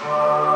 Oh. you.